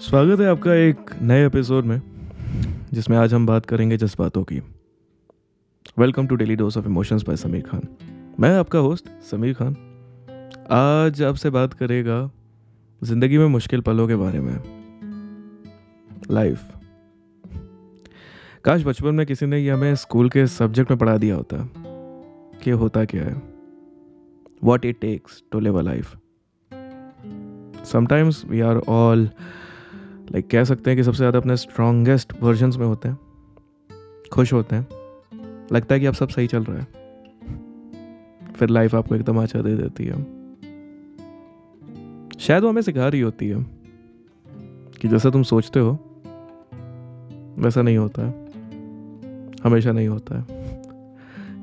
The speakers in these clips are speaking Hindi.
स्वागत है आपका एक नए एपिसोड में, जिसमें आज हम बात करेंगे जज्बातों की। Welcome to daily dose of emotions by Sameer Khan मैं आपका होस्ट समीर खान आज आपसे बात करेगा ज़िंदगी में मुश्किल पलों के बारे में। लाइफ काश बचपन में किसी ने हमें स्कूल के सब्जेक्ट में पढ़ा दिया होता कि होता क्या है। What it takes to live a life sometimes we are all like कह सकते हैं कि सबसे ज़्यादा अपने स्ट्रॉन्गेस्ट वर्जन्स में होते हैं। खुश होते हैं। लगता है कि आप सब सही चल रहा है। फिर लाइफ आपको एकदम अच्छा दे देती है। शायद वो हमें सिखा रही होती है कि जैसा तुम सोचते हो, वैसा नहीं होता है। हमेशा नहीं होता है।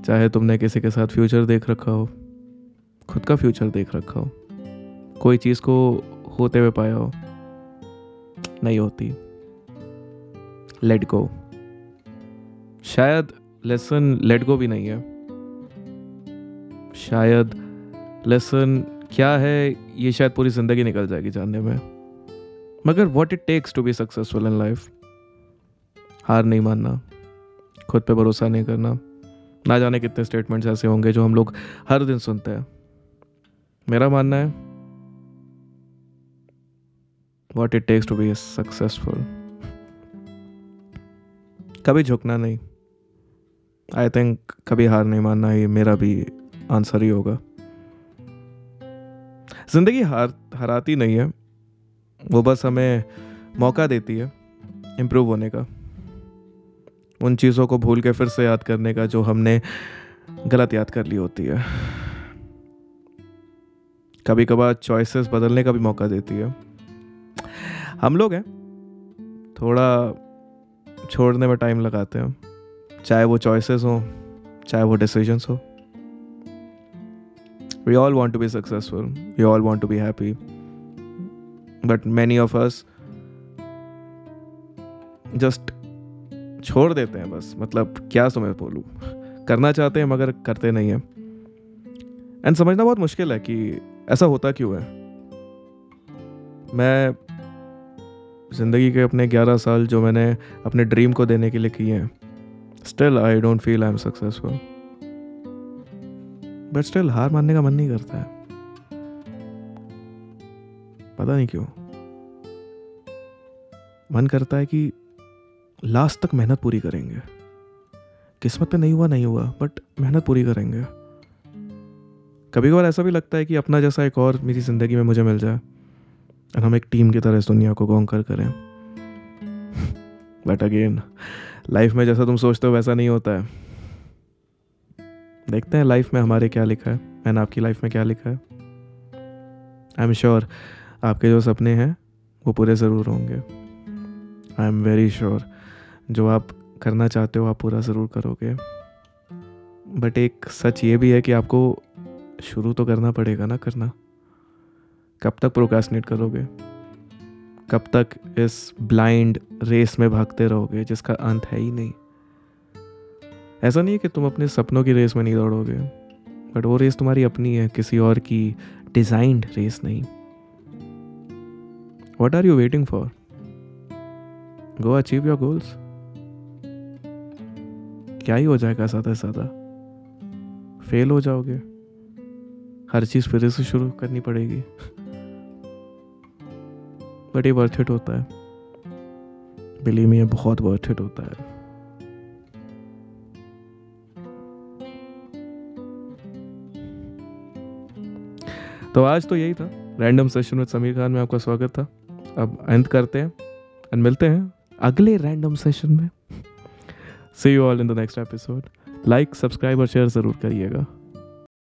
चाहे तुमने किसी के साथ फ्यूचर देख रखा हो, खुद का फ्यूचर देख रखा हो, कोई चीज़ को होते हुए पाया हो नहीं होती। लेट गो शायद लेसन लेट गो भी नहीं है। शायद लेसन क्या है, ये शायद पूरी ज़िंदगी निकल जाएगी जानने में। मगर what it takes to be successful in life हार नहीं मानना। खुद पे भरोसा नहीं करना। ना जाने कितने स्टेटमेंट्स ऐसे होंगे जो हम लोग हर दिन सुनते हैं। मेरा मानना है what it takes to be successful कभी झुकना नहीं। आई थिंक कभी हार नहीं मानना, ये मेरा भी आंसर ही होगा। ज़िंदगी हार, हराती नहीं है। वो बस हमें मौका देती है इम्प्रूव होने का। उन चीज़ों को भूल के फिर से याद करने का जो हमने गलत याद कर ली होती है। कभी कभार चॉइसेस बदलने का भी मौका देती है। हम लोग हैं। थोड़ा छोड़ने में टाइम लगाते हैं। चाहे वो चॉइसेस हो, चाहे वो डिसीजंस हो। We all want to be successful we all want to be happy but many of us just छोड़ देते हैं बस। मतलब क्या तुम्हें बोलूँ? करना चाहते हैं मगर करते नहीं हैं। एंड समझना बहुत मुश्किल है कि ऐसा होता क्यों है? मैं ज़िंदगी के अपने 11 साल जो मैंने अपने ड्रीम को देने के लिए किए हैं। Still I don't feel I am successful but still हार मानने का मन नहीं करता है। पता नहीं क्यों। मन करता है कि लास्ट तक मेहनत पूरी करेंगे। किस्मत पे नहीं हुआ नहीं हुआ बट मेहनत पूरी करेंगे। कभी कभार ऐसा भी लगता है कि अपना जैसा एक और मेरी ज़िंदगी में मुझे मिल जाए। और हम एक टीम की तरह इस दुनिया को कॉन्कर करें। बट अगेन लाइफ में जैसा तुम सोचते हो वैसा नहीं होता है। देखते हैं लाइफ में हमारे क्या लिखा है मैंने आपकी लाइफ में क्या लिखा है। आई एम श्योर आपके जो सपने हैं, वो पूरे ज़रूर होंगे। आई एम वेरी श्योर जो आप करना चाहते हो, आप पूरा ज़रूर करोगे। बट एक सच ये भी है कि आपको शुरू तो करना पड़ेगा ना करना। कब तक प्रोकास्टिनेट करोगे? कब तक इस ब्लाइंड रेस में भागते रहोगे, जिसका अंत है ही नहीं? ऐसा नहीं है कि तुम अपने सपनों की रेस में नहीं दौड़ोगे बट वो रेस तुम्हारी अपनी है, किसी और की डिजाइंड रेस नहीं। What are you waiting for go achieve your goals क्या ही हो जाएगा सादा सादा? फेल हो जाओगे। हर चीज़ फिर से शुरू करनी पड़ेगी। बट ये वर्थ इट होता है। बिलीव में ये बहुत वर्थ इट होता है। तो आज तो यही था। रैंडम सेशन में समीर खान में आपका स्वागत था। अब अंत करते हैं एंड मिलते हैं अगले रैंडम सेशन में। See you all in the next episode like subscribe और शेयर ज़रूर करिएगा।